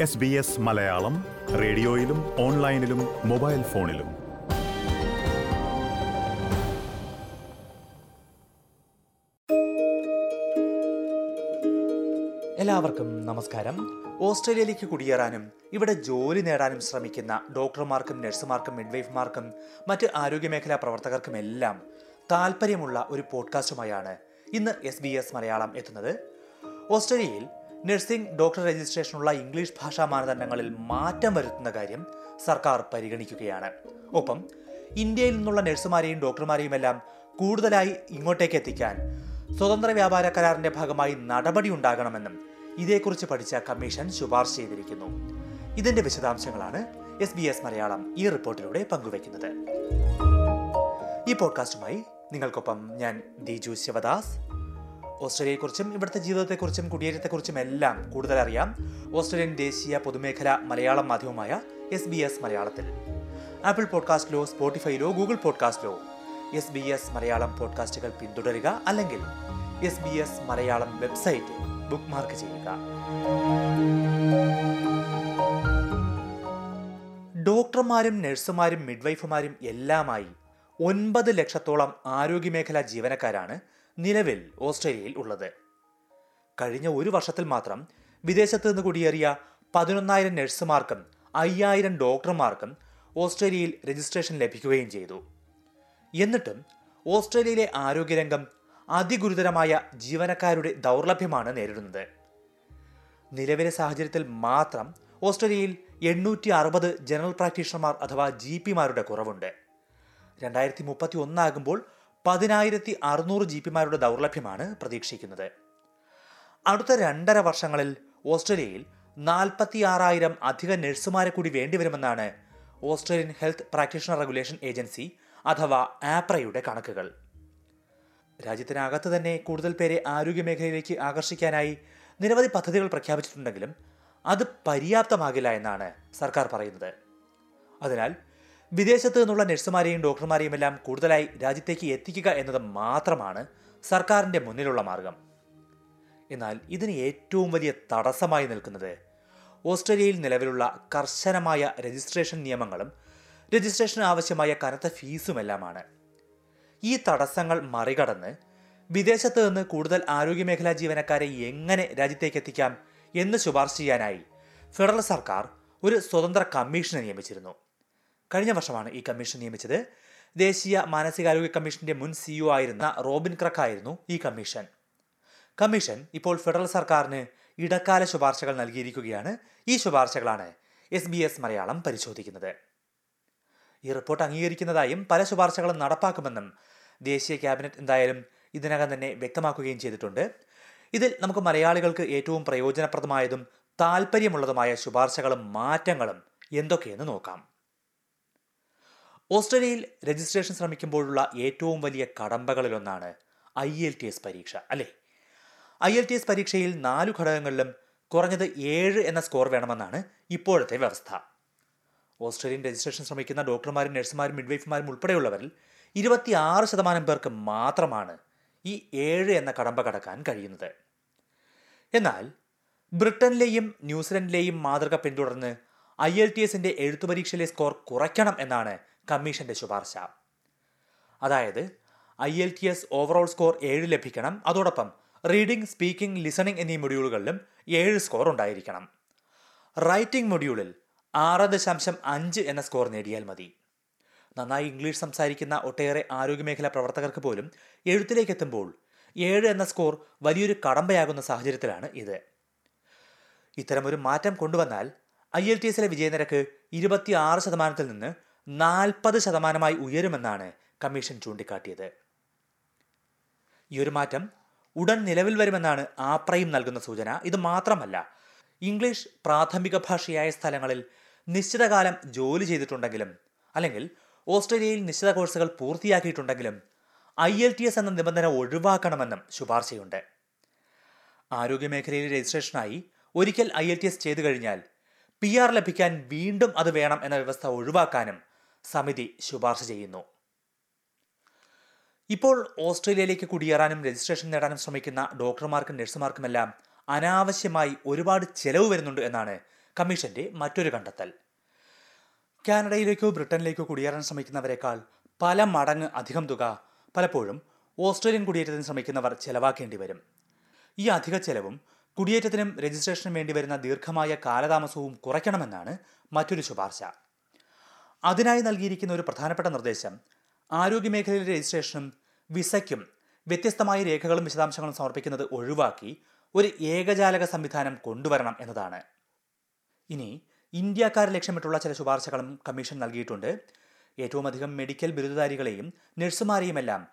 S B S Malayalam റേഡിയോയിലും ഓൺലൈനിലും mobile ഫോണിലും. എല്ലാവർക്കും നമസ്കാരം. ഓസ്ട്രേലിയയിലേക്ക് കുടിയേറാനും ഇവിടെ ജോലി നേടാനും ശ്രമിക്കുന്ന ഡോക്ടർമാർക്കും നഴ്സുമാർക്കും മിഡ്വൈഫ്മാർക്കും മറ്റ് ആരോഗ്യമേഖലാ പ്രവർത്തകർക്കുമെല്ലാം താല്പര്യമുള്ള ഒരു പോഡ്കാസ്റ്റുമായാണ് ഇന്ന് എസ് ബി എസ് മലയാളം എത്തുന്നത്. ഓസ്ട്രേലിയയിൽ നഴ്സിംഗ് ഡോക്ടർ രജിസ്ട്രേഷനുള്ള ഇംഗ്ലീഷ് ഭാഷാ മാനദണ്ഡങ്ങളിൽ മാറ്റം വരുത്തുന്ന കാര്യം സർക്കാർ പരിഗണിക്കുകയാണ്. ഒപ്പം ഇന്ത്യയിൽ നിന്നുള്ള നഴ്സുമാരെയും ഡോക്ടർമാരെയും എല്ലാം കൂടുതലായി ഇങ്ങോട്ടേക്ക് എത്തിക്കാൻ സ്വതന്ത്ര വ്യാപാര കരാറിന്റെ ഭാഗമായി നടപടി ഉണ്ടാകണമെന്നും ഇതേക്കുറിച്ച് പഠിച്ച കമ്മീഷൻ ശുപാർശ ചെയ്തിരിക്കുന്നു. ഇതിന്റെ വിശദാംശങ്ങളാണ് എസ് ബി എസ് മലയാളം ഈ റിപ്പോർട്ടിലൂടെ പങ്കുവയ്ക്കുന്നത്. ഈ പോഡ്കാസ്റ്റുമായി നിങ്ങൾക്കൊപ്പം ഞാൻ ദിജു ശിവദാസ്. ഓസ്ട്രേലിയയെക്കുറിച്ചും ഇവിടുത്തെ ജീവിതത്തെക്കുറിച്ചും കുടിയേറ്റത്തെക്കുറിച്ചും എല്ലാം കൂടുതൽ അറിയാം ഓസ്ട്രേലിയൻ ദേശീയ പൊതുമേഖലാ മലയാളം മാധ്യമമായ എസ് ബി എസ് മലയാളത്തിൽ. ആപ്പിൾ പോഡ്കാസ്റ്റിലോ സ്പോട്ടിഫൈയിലോ ഗൂഗിൾ പോഡ്കാസ്റ്റിലോ. എസ് ബി എസ് മലയാളം പോഡ്കാസ്റ്റുകൾ പിന്തുടരുക അല്ലെങ്കിൽ S B S Malayalam website bookmark ചെയ്യുക. ഡോക്ടർമാരും നഴ്സുമാരും മിഡ്വൈഫുമാരും എല്ലാമായി ഒൻപത് ലക്ഷത്തോളം ആരോഗ്യമേഖലാ ജീവനക്കാരാണ് നിലവിൽ ഓസ്ട്രേലിയയിൽ ഉള്ളത്. കഴിഞ്ഞ ഒരു വർഷത്തിൽ മാത്രം വിദേശത്ത് നിന്ന് കുടിയേറിയ പതിനൊന്നായിരം നഴ്സുമാർക്കും അയ്യായിരം ഡോക്ടർമാർക്കും ഓസ്ട്രേലിയയിൽ രജിസ്ട്രേഷൻ ലഭിക്കുകയും ചെയ്തു. എന്നിട്ടും ഓസ്ട്രേലിയയിലെ ആരോഗ്യരംഗം അതിഗുരുതരമായ ജീവനക്കാരുടെ ദൗർലഭ്യമാണ് നേരിടുന്നത്. നിലവിലെ സാഹചര്യത്തിൽ മാത്രം ഓസ്ട്രേലിയയിൽ എണ്ണൂറ്റി അറുപത് ജനറൽ പ്രാക്ടീഷണർമാർ അഥവാ ജി പിമാരുടെ കുറവുണ്ട്. രണ്ടായിരത്തി മുപ്പത്തി ഒന്നാകുമ്പോൾ പതിനായിരത്തി അറുന്നൂറ് ജി പിമാരുടെ ദൗർലഭ്യമാണ് പ്രതീക്ഷിക്കുന്നത്. അടുത്ത രണ്ടര വർഷങ്ങളിൽ ഓസ്ട്രേലിയയിൽ നാൽപ്പത്തി ആറായിരം അധിക നഴ്സുമാരെ കൂടി വേണ്ടിവരുമെന്നാണ് Australian health practitioner regulation agency അഥവാ ആപ്രയുടെ കണക്കുകൾ. രാജ്യത്തിനകത്ത് തന്നെ കൂടുതൽ പേരെ ആരോഗ്യമേഖലയിലേക്ക് ആകർഷിക്കാനായി നിരവധി പദ്ധതികൾ പ്രഖ്യാപിച്ചിട്ടുണ്ടെങ്കിലും അത് പര്യാപ്തമാകില്ല എന്നാണ് സർക്കാർ പറയുന്നത്. അതിനാൽ വിദേശത്ത് നിന്നുള്ള നഴ്സുമാരെയും ഡോക്ടർമാരെയും എല്ലാം കൂടുതലായി രാജ്യത്തേക്ക് എത്തിക്കുക എന്നത് മാത്രമാണ് സർക്കാരിന്റെ മുന്നിലുള്ള മാർഗം. എന്നാൽ ഇതിന് ഏറ്റവും വലിയ തടസ്സമായി നിൽക്കുന്നത് ഓസ്ട്രേലിയയിൽ നിലവിലുള്ള കർശനമായ രജിസ്ട്രേഷൻ നിയമങ്ങളും രജിസ്ട്രേഷന് ആവശ്യമായ കനത്ത ഫീസുമെല്ലാമാണ്. ഈ തടസ്സങ്ങൾ മറികടന്ന് വിദേശത്ത് നിന്ന് കൂടുതൽ ആരോഗ്യമേഖലാ ജീവനക്കാരെ എങ്ങനെ രാജ്യത്തേക്ക് എത്തിക്കാം എന്ന് ശുപാർശ ചെയ്യാനായി ഫെഡറൽ സർക്കാർ ഒരു സ്വതന്ത്ര കമ്മീഷനെ നിയമിച്ചിരുന്നു. കഴിഞ്ഞ വർഷമാണ് ഈ കമ്മീഷൻ നിയമിച്ചത്. ദേശീയ മാനസികാരോഗ്യ കമ്മീഷന്റെ മുൻ സിഇഒ ആയിരുന്ന റോബിൻ ക്രക്ക് ആയിരുന്നു ഈ കമ്മീഷൻ. കമ്മീഷൻ ഇപ്പോൾ ഫെഡറൽ സർക്കാരിന് ഇടക്കാല ശുപാർശകൾ നൽകിയിരിക്കുകയാണ്. ഈ ശുപാർശകളാണ് എസ് ബി എസ് മലയാളം പരിശോധിക്കുന്നത്. ഈ റിപ്പോർട്ട് അംഗീകരിക്കുന്നതായും പല ശുപാർശകളും നടപ്പാക്കുമെന്നും ദേശീയ ക്യാബിനറ്റ് എന്തായാലും ഇതിനകം തന്നെ വ്യക്തമാക്കുകയും ചെയ്തിട്ടുണ്ട്. ഇതിൽ നമുക്ക് മലയാളികൾക്ക് ഏറ്റവും പ്രയോജനപ്രദമായതും താല്പര്യമുള്ളതുമായ ശുപാർശകളും മാറ്റങ്ങളും എന്തൊക്കെയെന്ന് നോക്കാം. ഓസ്ട്രേലിയയിൽ രജിസ്ട്രേഷൻ ശ്രമിക്കുമ്പോഴുള്ള ഏറ്റവും വലിയ കടമ്പകളിലൊന്നാണ് ഐ എൽ ടി എസ് പരീക്ഷ അല്ലേ? ഐ എൽ ടി എസ് പരീക്ഷയിൽ നാലു ഘടകങ്ങളിലും കുറഞ്ഞത് ഏഴ് എന്ന സ്കോർ വേണമെന്നാണ് ഇപ്പോഴത്തെ വ്യവസ്ഥ. ഓസ്ട്രേലിയൻ രജിസ്ട്രേഷൻ ശ്രമിക്കുന്ന ഡോക്ടർമാരും നഴ്സുമാരും മിഡ്വൈഫുമാരും ഉൾപ്പെടെയുള്ളവരിൽ ഇരുപത്തിയാറ് ശതമാനം പേർക്ക് മാത്രമാണ് ഈ ഏഴ് എന്ന കടമ്പ കടക്കാൻ കഴിയുന്നത്. എന്നാൽ ബ്രിട്ടനിലെയും ന്യൂസിലൻഡിലെയും മാതൃക പിന്തുടർന്ന് ഐ എൽ ടി എസിന്റെ എഴുത്തു പരീക്ഷയിലെ സ്കോർ കുറയ്ക്കണം എന്നാണ് കമ്മീഷന്റെ ശുപാർശ. അതായത് IELTS overall score ഏഴ് ലഭിക്കണം. അതോടൊപ്പം റീഡിംഗ് സ്പീക്കിംഗ് ലിസണിംഗ് എന്നീ മൊഡ്യൂളുകളിലും ഏഴ് സ്കോർ ഉണ്ടായിരിക്കണം. റൈറ്റിംഗ് മൊഡ്യൂളിൽ ആറ് ദശാംശം അഞ്ച് എന്ന സ്കോർ നേടിയാൽ മതി. നന്നായി ഇംഗ്ലീഷ് സംസാരിക്കുന്ന ഒട്ടേറെ ആരോഗ്യമേഖല പ്രവർത്തകർക്ക് പോലും എഴുത്തിലേക്ക് എത്തുമ്പോൾ ഏഴ് എന്ന സ്കോർ വലിയൊരു കടമ്പയാകുന്ന സാഹചര്യത്തിലാണ് ഇത്. ഇത്തരമൊരു മാറ്റം കൊണ്ടുവന്നാൽ ഐ എൽ ടി എസിലെ വിജയനിരക്ക് ഇരുപത്തി ആറ് ശതമാനത്തിൽ നിന്ന് നാൽപ്പത് ശതമാനമായി ഉയരുമെന്നാണ് കമ്മീഷൻ ചൂണ്ടിക്കാട്ടിയത്. ഈ ഒരു മാറ്റം ഉടൻ നിലവിൽ വരുമെന്നാണ് ആപ്രയും നൽകുന്ന സൂചന. ഇത് മാത്രമല്ല ഇംഗ്ലീഷ് പ്രാഥമിക ഭാഷയായ സ്ഥലങ്ങളിൽ നിശ്ചിതകാലം ജോലി ചെയ്തിട്ടുണ്ടെങ്കിലും അല്ലെങ്കിൽ ഓസ്ട്രേലിയയിൽ നിശ്ചിത കോഴ്സുകൾ പൂർത്തിയാക്കിയിട്ടുണ്ടെങ്കിലും ഐ എൽ ടി എസ് എന്ന നിബന്ധന ഒഴിവാക്കണമെന്നും ശുപാർശയുണ്ട്. ആരോഗ്യമേഖലയിൽ രജിസ്ട്രേഷനായി ഒരിക്കൽ ഐ എൽ ടി എസ് ചെയ്തു കഴിഞ്ഞാൽ പി ആർ ലഭിക്കാൻ വീണ്ടും അത് വേണം എന്ന വ്യവസ്ഥ ഒഴിവാക്കാനും സമിതി ശുപാർശ ചെയ്യുന്നു. ഇപ്പോൾ ഓസ്ട്രേലിയയിലേക്ക് കുടിയേറാനും രജിസ്ട്രേഷൻ നേടാനും ശ്രമിക്കുന്ന ഡോക്ടർമാർക്കും നഴ്സുമാർക്കുമെല്ലാം അനാവശ്യമായി ഒരുപാട് ചെലവ് വരുന്നുണ്ട് എന്നാണ് കമ്മീഷന്റെ മറ്റൊരു കണ്ടെത്തൽ. കാനഡയിലേക്കോ ബ്രിട്ടനിലേക്കോ കുടിയേറാൻ ശ്രമിക്കുന്നവരെക്കാൾ പല മടങ്ങ് അധികം തുക പലപ്പോഴും ഓസ്ട്രേലിയൻ കുടിയേറ്റത്തിന് ശ്രമിക്കുന്നവർ ചെലവാക്കേണ്ടി വരും. ഈ അധിക ചെലവും കുടിയേറ്റത്തിനും രജിസ്ട്രേഷനും വേണ്ടി വരുന്ന ദീർഘമായ കാലതാമസവും കുറയ്ക്കണമെന്നാണ് മറ്റൊരു ശുപാർശ. അതിനായി നൽകിയിരിക്കുന്ന ഒരു പ്രധാനപ്പെട്ട നിർദ്ദേശം ആരോഗ്യമേഖലയിലെ രജിസ്ട്രേഷനും വിസയ്ക്കും വ്യത്യസ്തമായ രേഖകളും വിശദാംശങ്ങളും സമർപ്പിക്കുന്നത് ഒഴിവാക്കി ഒരു ഏകജാലക സംവിധാനം കൊണ്ടുവരണം എന്നതാണ്. ഇനി ഇന്ത്യക്കാരെ ലക്ഷ്യമിട്ടുള്ള ചില ശുപാർശകളും കമ്മീഷൻ നൽകിയിട്ടുണ്ട്. ഏറ്റവും അധികം മെഡിക്കൽ ബിരുദധാരികളെയും നഴ്സുമാരെയുമെല്ലാം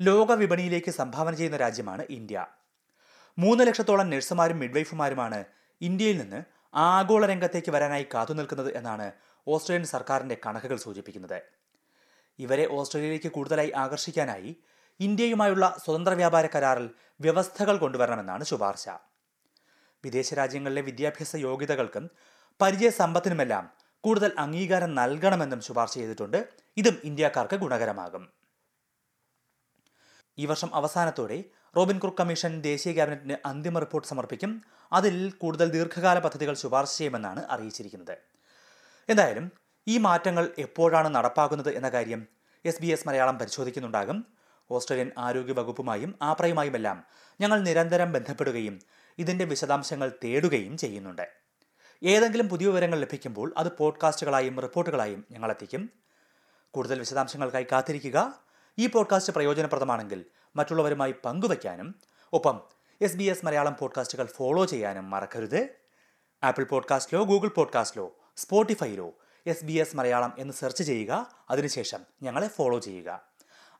ലോക വിപണിയിലേക്ക് സംഭാവന ചെയ്യുന്ന രാജ്യമാണ് ഇന്ത്യ. മൂന്ന് ലക്ഷത്തോളം നഴ്സുമാരും മിഡ്വൈഫുമാരുമാണ് ഇന്ത്യയിൽ നിന്ന് ആഗോള രംഗത്തേക്ക് വരാനായി കാത്തുനിൽക്കുന്നത് എന്നാണ് ഓസ്ട്രേലിയൻ സർക്കാരിന്റെ കണക്കുകൾ സൂചിപ്പിക്കുന്നത്. ഇവരെ ഓസ്ട്രേലിയയിലേക്ക് കൂടുതലായി ആകർഷിക്കാനായി ഇന്ത്യയുമായുള്ള സ്വതന്ത്ര വ്യാപാര കരാറിൽ വ്യവസ്ഥകൾ കൊണ്ടുവരണമെന്നാണ് ശുപാർശ. വിദേശ രാജ്യങ്ങളിലെ വിദ്യാഭ്യാസ യോഗ്യതകൾക്കും പരിചയ സമ്പത്തിനുമെല്ലാം കൂടുതൽ അംഗീകാരം നൽകണമെന്നും ശുപാർശ ചെയ്തിട്ടുണ്ട്. ഇതും ഇന്ത്യക്കാർക്ക് ഗുണകരമാകും. ഈ വർഷം അവസാനത്തോടെ റോബിൻ കുർക്ക് കമ്മീഷൻ ദേശീയ ക്യാബിനറ്റിന് അന്തിമ റിപ്പോർട്ട് സമർപ്പിക്കും. അതിൽ കൂടുതൽ ദീർഘകാല പദ്ധതികൾ ശുപാർശ ചെയ്യുമെന്നാണ് അറിയിച്ചിരിക്കുന്നത്. എന്തായാലും ഈ മാറ്റങ്ങൾ എപ്പോഴാണ് നടപ്പാക്കുന്നത് എന്ന കാര്യം എസ് ബി എസ് മലയാളം പരിശോധിക്കുന്നുണ്ടാകും. ഓസ്ട്രേലിയൻ ആരോഗ്യ വകുപ്പുമായും ആപ്രയുമായുമെല്ലാം ഞങ്ങൾ നിരന്തരം ബന്ധപ്പെടുകയും ഇതിന്റെ വിശദാംശങ്ങൾ തേടുകയും ചെയ്യുന്നുണ്ട്. ഏതെങ്കിലും പുതിയ വിവരങ്ങൾ ലഭിക്കുമ്പോൾ അത് പോഡ്കാസ്റ്റുകളായും റിപ്പോർട്ടുകളായും ഞങ്ങളെത്തിക്കും കൂടുതൽ വിശദാംശങ്ങൾക്കായി കാത്തിരിക്കുക. ഈ പോഡ്കാസ്റ്റ് പ്രയോജനപ്രദമാണെങ്കിൽ മറ്റുള്ളവരുമായി പങ്കുവയ്ക്കാനും ഒപ്പം എസ് ബി എസ് മലയാളം പോഡ്കാസ്റ്റുകൾ ഫോളോ ചെയ്യാനും മറക്കരുത്. ആപ്പിൾ പോഡ്കാസ്റ്റിലോ ഗൂഗിൾ പോഡ്കാസ്റ്റിലോ സ്പോട്ടിഫൈയിലോ എസ് ബി എസ് മലയാളം എന്ന് സെർച്ച് ചെയ്യുക അതിനുശേഷം ഞങ്ങളെ ഫോളോ ചെയ്യുക.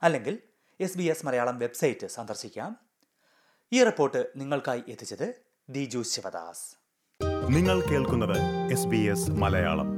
അല്ലെങ്കിൽ S B S Malayalam website സന്ദർശിക്കാം. ഈ റിപ്പോർട്ട് നിങ്ങൾക്കായി എത്തിച്ചത് ദിജു ശിവദാസ്. നിങ്ങൾ കേൾക്കുന്നത് എസ് ബി എസ് മലയാളം.